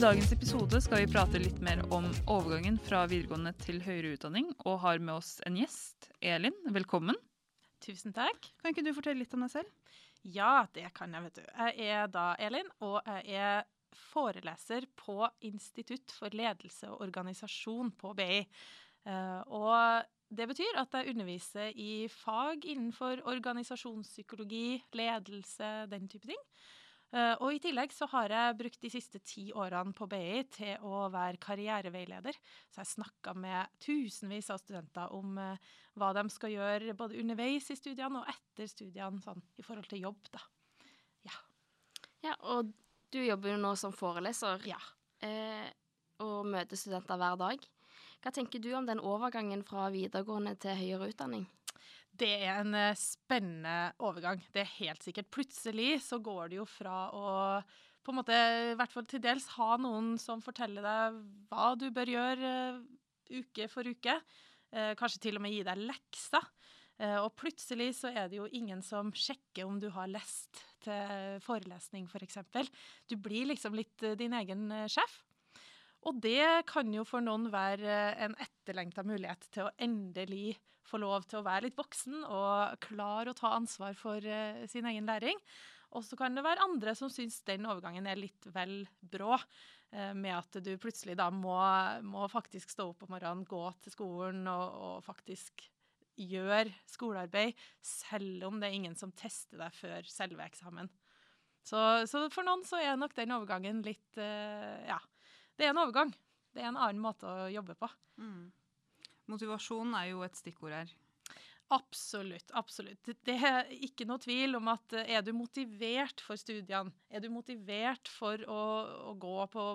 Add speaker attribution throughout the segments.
Speaker 1: dagens episode skal vi prate litt mer om overgangen fra videregående til høyere utdanning, og har med oss en gjest. Elin, velkommen.
Speaker 2: Tusen takk.
Speaker 1: Kan ikke du fortelle litt om deg selv?
Speaker 2: Ja, det kan jeg, vet du. Jeg er da Elin, og jeg er foreleser på Institutt for ledelse og organisasjon på BI. Eh, og det betyr at jeg underviser i fag innenfor organisasjonspsykologi, ledelse, den type ting. Uh, og i tillegg så har jeg brukt de siste ti årene på BI til å være karriereveileder. Så jeg snakka med tusenvis av studenter om uh, hva de skal gjøre både underveis i studiene og etter studiene, sånn i forhold til jobb, da. Ja.
Speaker 3: Ja, og du jobber jo nå som foreleser.
Speaker 2: Ja.
Speaker 3: Uh, og møter studenter hver dag. Hva tenker du om den overgangen fra videregående til høyere utdanning?
Speaker 2: Det er en eh, spennende overgang. Det er helt sikkert. Plutselig så går det jo fra å på en måte, i hvert fall til dels ha noen som forteller deg hva du bør gjøre uh, uke for uke. Uh, kanskje til og med gi deg lekser. Og plutselig så er det jo ingen som sjekker om du har lest til forelesning, f.eks. For eksempel. du blir liksom litt din egen sjef. Og det kan jo for noen være en etterlengta mulighet til å endelig få lov til å være litt voksen og klar å ta ansvar for uh, sin egen læring. Og så kan det være andre som syns den overgangen er litt vel brå. Uh, med at du plutselig da må, må, faktisk stå opp om morgenen, gå til skolen og, og faktisk gjøre skolearbeid, selv om det er ingen som tester deg før selve eksamen. Så, så for noen så er nok den overgangen litt uh, Ja det er en overgang. Det er en annen måte å jobbe på. Mm.
Speaker 1: Motivasjon er jo et stikkord her.
Speaker 2: Absolutt. absolutt. Det er ikke noe tvil om at eh, er du motivert for studiene, er du motivert for å, å, gå på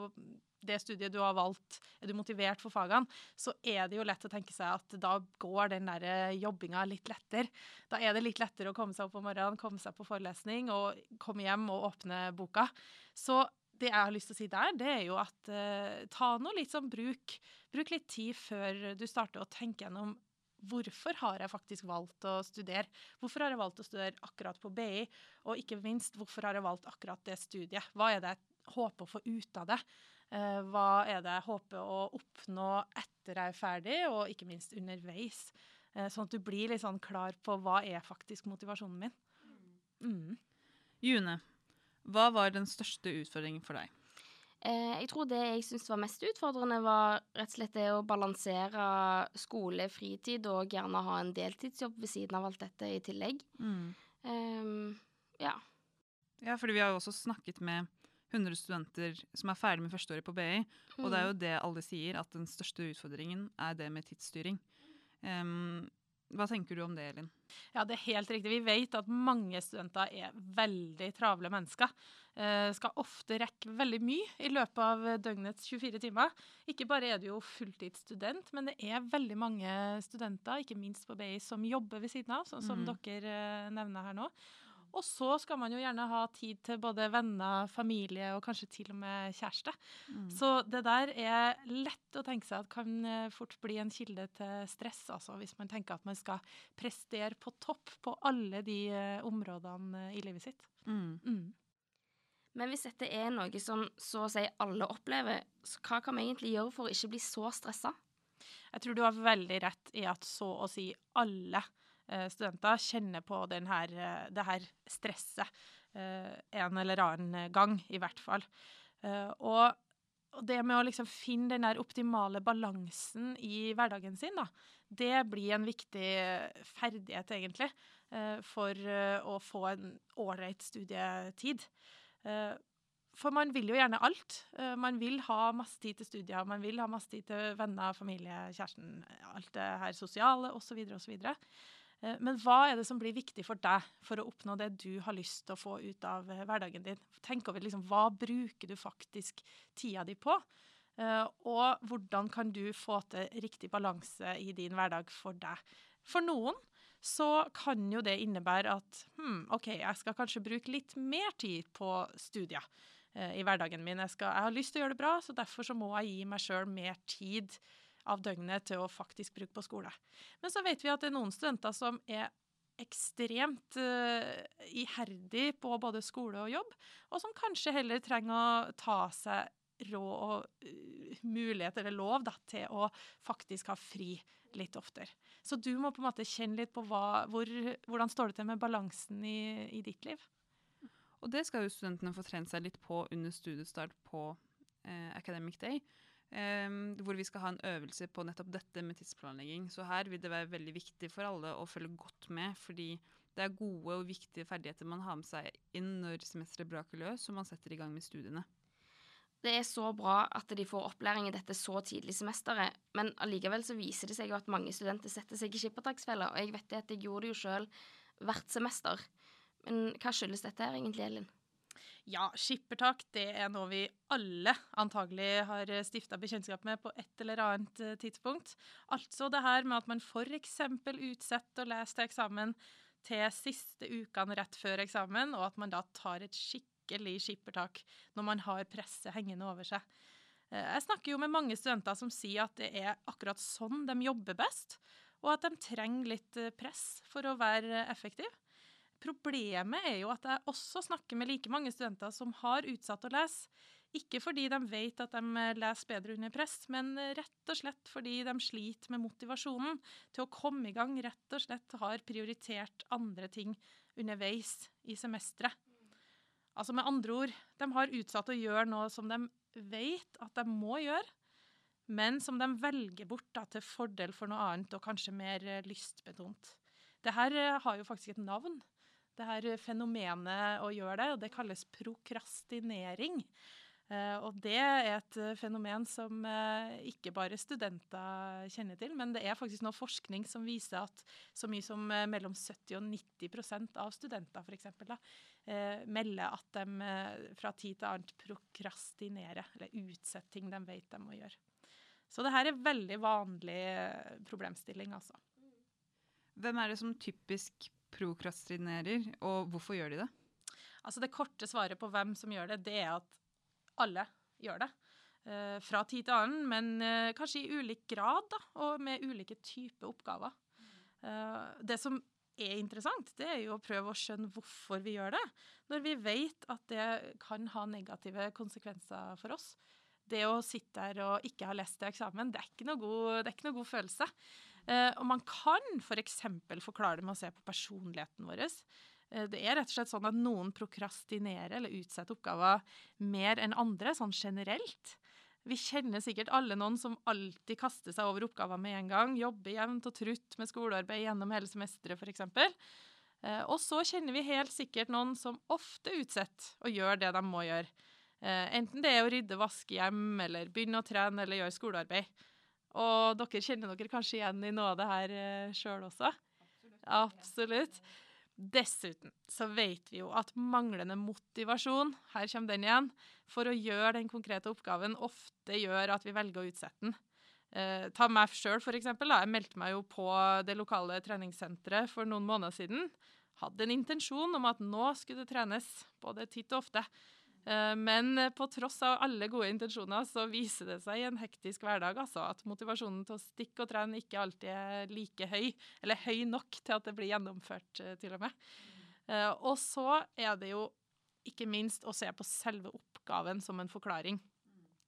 Speaker 2: det studiet du har valgt, er du motivert for fagene, så er det jo lett å tenke seg at da går den der eh, jobbinga litt lettere. Da er det litt lettere å komme seg opp om morgenen, komme seg på forelesning og komme hjem og åpne boka. Så det jeg har lyst til å si der, det er jo at eh, ta nå litt sånn bruk, bruk litt tid før du starter å tenke gjennom hvorfor har jeg faktisk valgt å studere? Hvorfor har jeg valgt å studere akkurat på BI? Og ikke minst, hvorfor har jeg valgt akkurat det studiet? Hva er det jeg håper å få ut av det? Eh, hva er det jeg håper å oppnå etter jeg er ferdig, og ikke minst underveis? Eh, sånn at du blir litt sånn klar på hva er faktisk motivasjonen min.
Speaker 1: Mm. June, hva var den største utfordringen for deg?
Speaker 3: Eh, jeg tror det jeg syntes var mest utfordrende, var rett og slett det å balansere skole, fritid og gjerne ha en deltidsjobb ved siden av alt dette i tillegg. Mm. Um, ja.
Speaker 1: Ja, fordi vi har jo også snakket med 100 studenter som er ferdig med førsteåret på BI, mm. og det er jo mm. det alle sier, at den største utfordringen er det med tidsstyring. Um, hva tenker du om det, Elin?
Speaker 2: Ja, det er helt riktig. Vi vet at mange studenter er veldig travle mennesker. Eh, skal ofte rekke veldig mye i løpet av døgnets 24 timer. Ikke bare er du jo fulltidsstudent, men det er veldig mange studenter, ikke minst på BI, som jobber ved siden av, sånn som mm. dere eh, nevner her nå. Og så skal man jo gjerne ha tid til både venner, familie og kanskje til og med kjæreste. Mm. Så det der er lett å tenke seg at kan eh, fort bli en kilde til stress, altså hvis man tenker at man skal prestere på topp på alle de uh, områdene i livet sitt. Mm. Mm.
Speaker 3: Men hvis dette er noe som så å si alle opplever, så hva kan vi egentlig gjøre for å ikke bli så stressa?
Speaker 2: Jeg tror du har veldig rett i at så å si alle Eh, studenter kjenner på her, eh, det her stresset eh, en eller annen gang, i hvert fall. Og det med å liksom finne den der optimale balansen i hverdagen sin, da, det blir en viktig ferdighet, egentlig, for å få en ålreit studietid. For man vil jo gjerne alt. Man vil ha masse tid til studier, man vil ha masse tid til venner, familie, kjæresten, alt det her sosiale osv. osv. Eh, men hva er det som blir viktig for deg for å oppnå det du har lyst til å få ut av eh, hverdagen din? Tenk over liksom, hva bruker du faktisk tida di på? Eh, og hvordan kan du få til riktig balanse i din hverdag for deg? For noen så kan jo det innebære at hm, OK, jeg skal kanskje bruke litt mer tid på studier i hverdagen min. Jeg, skal, jeg, har lyst til å gjøre det bra, så derfor så må jeg gi meg sjøl mer tid av døgnet til å faktisk bruke på skole. Men så vet vi at det er noen studenter som er ekstremt uh, iherdig på både skole og jobb, og som kanskje heller trenger å ta seg råd og uh, mulighet eller lov da, til å faktisk ha fri litt oftere. Så du må på en måte kjenne litt på hva, hvor, hvordan står det til med balansen i, i, ditt liv.
Speaker 1: Og det skal jo studentene få trent seg litt på under studiestart på eh, Academic Day. Eh, hvor vi skal ha en øvelse på nettopp dette med tidsplanlegging. Så her vil det være veldig viktig for alle å følge godt med, fordi det er gode og viktige ferdigheter man har med seg inn når semesteret braker løs og man setter i gang med studiene.
Speaker 3: Det er så bra at de får opplæring i dette så tidlig i semesteret, men allikevel så viser det seg jo at mange studenter setter seg i skippertaksfella, og jeg vet det at jeg gjorde det jo sjøl hvert semester. Men hva skyldes dette her egentlig, Elin?
Speaker 2: Ja, skippertak det er noe vi alle antagelig har stifta bekjentskap med på et eller annet eh, tidspunkt. Altså det her med at man f.eks. utsetter å lese til eksamen til siste ukene rett før eksamen, og at man da tar et skikkelig skippertak når man har presset hengende over seg. Eh, jeg snakker jo med mange studenter som sier at det er akkurat sånn de jobber best, og at de trenger litt eh, press for å være effektive. Problemet er jo at jeg også snakker med like mange studenter som har utsatt å lese. Ikke fordi de vet at de eh, leser bedre under press, men rett og slett fordi de sliter med motivasjonen til å komme i gang. Rett og slett har prioritert andre ting underveis i semesteret. Altså med andre ord, de har utsatt å gjøre noe som de vet at de må gjøre, men som de velger bort da, til fordel for noe annet og kanskje mer eh, lystbetont. Det her eh, har jo faktisk et navn, det her fenomenet å gjøre det, og det kalles prokrastinering. Uh, og det er et uh, fenomen som uh, ikke bare studenter kjenner til, men det er faktisk nå forskning som viser at så mye som mellom 70 og 90% av studenter for eksempel, da, melder at de fra tid til annet prokrastinerer, eller utsetter ting de vet de må gjøre. Så det her er veldig vanlig problemstilling, altså.
Speaker 1: Hvem er det som typisk prokrastinerer, og hvorfor gjør de det?
Speaker 2: Altså Det korte svaret på hvem som gjør det, det er at alle gjør det. Uh, fra tid til annen, men uh, kanskje i ulik grad da, og med ulike typer oppgaver. Uh, det som er interessant, det er jo å prøve å skjønne hvorfor vi gjør det, når vi vet at det kan ha negative konsekvenser for oss. Det å sitte der og ikke ha lest til eksamen, det er ikke noe god, ikke noe god følelse. Og man kan f.eks. For forklare det med å se på personligheten vår. Eh, det er rett og slett sånn at noen prokrastinerer eller utsetter oppgaver mer enn andre, sånn generelt. Vi kjenner sikkert alle noen som alltid kaster seg over oppgaver med en gang. Jobber jevnt og trutt med skolearbeid gjennom hele semesteret, f.eks. Eh, og så kjenner vi helt sikkert noen som ofte utsetter å gjøre det de må gjøre. Eh, enten det er å rydde, vaske hjem, eller begynne å trene eller gjøre skolearbeid. Og dere kjenner dere kanskje igjen i noe av det her sjøl også? Absolutt. Absolutt. Dessuten så vet vi jo at manglende motivasjon her kommer den igjen, for å gjøre den konkrete oppgaven ofte gjør at vi velger å utsette den. Eh, ta meg sjøl, for eksempel. Da. Jeg meldte meg jo på det lokale treningssenteret for noen måneder siden. Hadde en intensjon om at nå skulle det trenes, både titt og ofte. Eh, men på tross av alle gode intensjoner så viser det seg i en hektisk hverdag altså, at motivasjonen til å stikke og trene ikke alltid er like høy, eller høy nok til at det blir gjennomført, eh, til og med. Eh, og så er det jo ikke minst å se på selve oppgaven som en forklaring.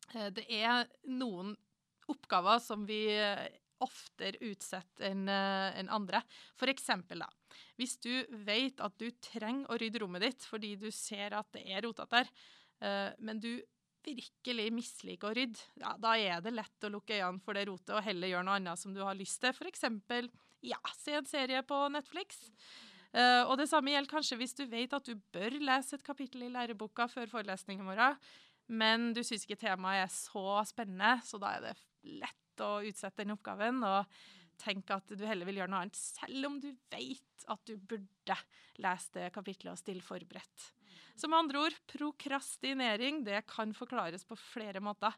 Speaker 2: Det er noen oppgaver som vi oftere utsetter enn andre. For eksempel, da. Hvis du vet at du trenger å rydde rommet ditt fordi du ser at det er rotete der, uh, men du virkelig misliker å rydde, ja, da er det lett å lukke øynene for det rotet og heller gjøre noe annet som du har lyst til. F.eks. ja, se en serie på Netflix. Uh, og det samme gjelder kanskje hvis du vet at du bør lese et kapittel i læreboka før forelesning i morgen, men du syns ikke temaet er så spennende, så da er det lett å utsette den oppgaven. og tenke at du heller vil gjøre noe annet, selv om du vet at du burde lese det kapitlet og stille forberedt. Så med andre ord, prokrastinering det kan forklares på flere måter.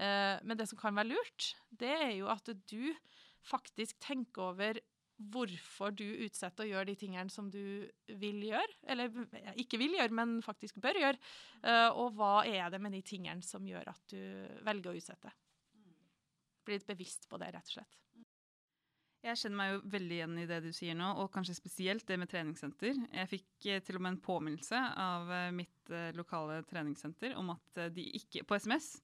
Speaker 2: Eh, men det som kan være lurt, det er jo at du faktisk tenker over hvorfor du utsetter å gjøre de tingene som du vil gjøre. Eller ikke vil gjøre, men faktisk bør gjøre. Eh, og hva er det med de tingene som gjør at du velger å utsette? Bli litt bevisst på det, rett og slett.
Speaker 1: Jeg kjenner meg jo veldig igjen i det du sier nå, og kanskje spesielt det med treningssenter. Jeg fikk eh, til og med en påminnelse av eh, mitt eh, lokale treningssenter om at de ikke På SMS.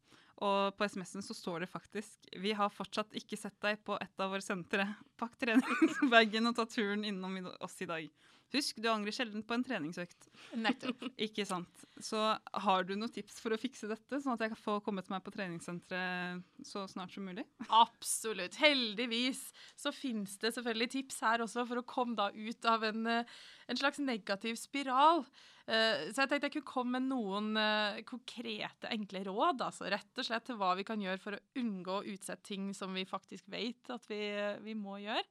Speaker 1: Og på SMS-en så står det faktisk 'Vi har fortsatt ikke sett deg på et av våre sentre. Pakk treningsbagen og ta turen innom oss i dag'. Husk, du angrer sjelden på en treningsøkt.
Speaker 2: Nettopp.
Speaker 1: Ikke sant. Så har du noen tips for å fikse dette, sånn at jeg kan få kommet meg på treningssenteret så snart som mulig?
Speaker 2: Absolutt. Heldigvis så finnes det selvfølgelig tips her også for å komme da ut av en, eh, en slags negativ spiral. Eh, så jeg tenkte jeg kunne komme med noen eh, konkrete, enkle råd. altså Rett og slett til hva vi kan gjøre for å unngå å utsette ting som vi faktisk vet at vi, vi må gjøre.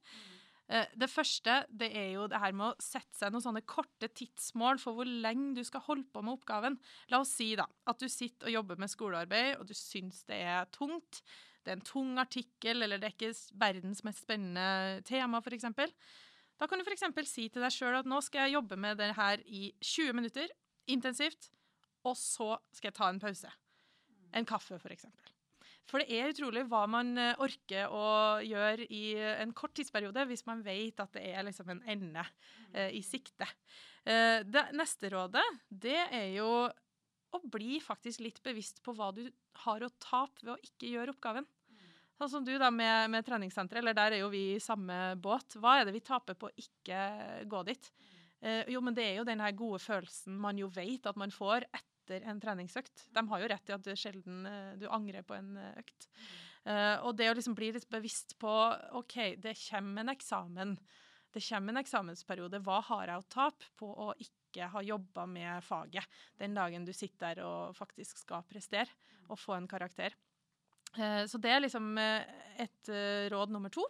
Speaker 2: Eh, det første det er jo det her med å sette seg noen sånne korte tidsmål for hvor lenge du skal holde på med oppgaven. La oss si da, at du sitter og jobber med skolearbeid, og du syns det er tungt. Det er en tung artikkel, eller det er ikke verdens mest spennende tema, f.eks. Da kan du f.eks. si til deg sjøl at nå skal jeg jobbe med det her i 20 minutter, intensivt, og så skal jeg ta en pause. En kaffe, f.eks. For det er utrolig hva man eh, orker å gjøre i en kort tidsperiode hvis man vet at det er liksom en ende eh, i sikte. Eh, det neste rådet, det er jo å bli faktisk litt bevisst på hva du har å tape ved å ikke gjøre oppgaven. Sånn som du da med, med treningssenteret, eller der er jo vi i samme båt. Hva er det vi taper på å ikke gå dit? Eh, jo, men det er jo den gode følelsen man jo vet at man får etter etter en treningsøkt. De har jo rett i at du sjelden eh, du angrer på en eh, økt. Uh, og det å liksom bli litt bevisst på OK, det kommer en eksamen. Det kommer en eksamensperiode. Hva har jeg å tape på å ikke ha jobba med faget den dagen du sitter der og faktisk skal prestere og få en karakter? Uh, så det er liksom et uh, råd nummer to.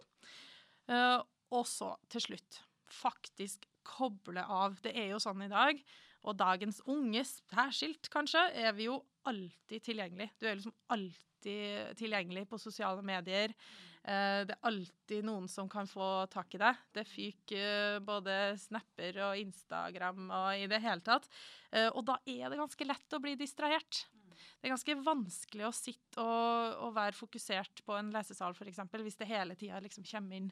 Speaker 2: og så til slutt faktisk koble av. Det er jo sånn i dag og dagens unge særskilt, kanskje, er vi jo alltid tilgjengelig. Du er liksom alltid tilgjengelig på sosiale medier. Eh, det er alltid noen som kan få tak i deg. Det fyker både snapper og Instagram og i det hele tatt. Eh, og da er det ganske lett å bli distrahert. Det er ganske vanskelig å sitte og, og være fokusert på en lesesal, f.eks., hvis det hele tida liksom kommer inn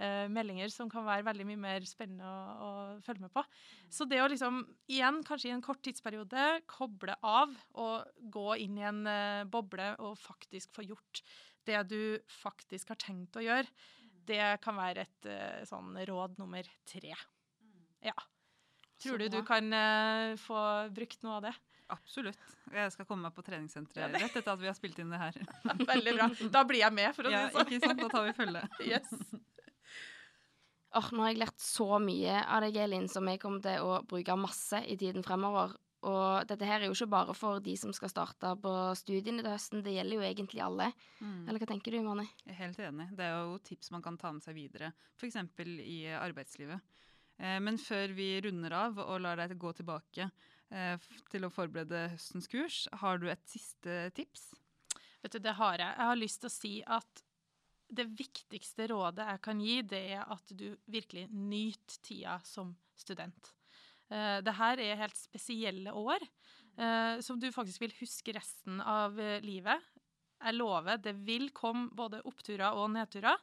Speaker 2: uh, meldinger som kan være veldig mye mer spennende å, å, følge med på. Så det å liksom, igjen, kanskje i en kort tidsperiode, koble av og gå inn i en uh, boble og faktisk få gjort det du faktisk har tenkt å gjøre, det kan være et uh, sånn råd nummer tre. Ja. Tror du du kan få brukt noe av det?
Speaker 1: Absolutt. Jeg skal komme meg på treningssenteret rett etter at vi har spilt inn det her.
Speaker 2: Veldig bra. Da blir jeg med, for å
Speaker 1: si det sånn. Ikke sant? Da tar vi følge.
Speaker 2: Yes.
Speaker 3: Oh, nå har jeg lært så mye av deg, Elin, som jeg kommer til å bruke masse i tiden fremover. Og dette her er jo ikke bare for de som skal starte på studiene til høsten, det gjelder jo egentlig alle. Mm. Eller hva tenker du, Mani?
Speaker 1: Jeg er helt enig. Det er jo tips man kan ta med seg videre, f.eks. i arbeidslivet. Eh, men før vi runder av og lar deg gå tilbake til å forberede høstens kurs. Har du et siste tips?
Speaker 2: Vet du, Det har jeg. Jeg har lyst til å si at det viktigste rådet jeg kan gi, det er at du virkelig nyter tida som student. Uh, det her er helt spesielle år uh, som du faktisk vil huske resten av livet. Jeg lover, det vil komme både oppturer og nedturer.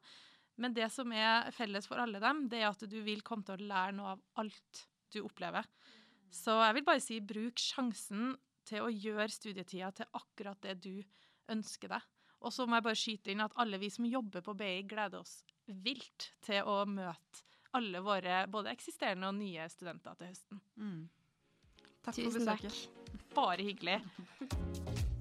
Speaker 2: Men det som er felles for alle dem, det er at du vil komme til å lære noe av alt du opplever. Så jeg vil bare si bruk sjansen til å gjøre studietida til akkurat det du ønsker deg. Og så må jeg bare skyte inn at alle vi som jobber på BI, gleder oss vilt til å møte alle våre både eksisterende og nye studenter til høsten. Mm.
Speaker 1: Takk Tusen for besøket.
Speaker 2: Takk. Bare hyggelig.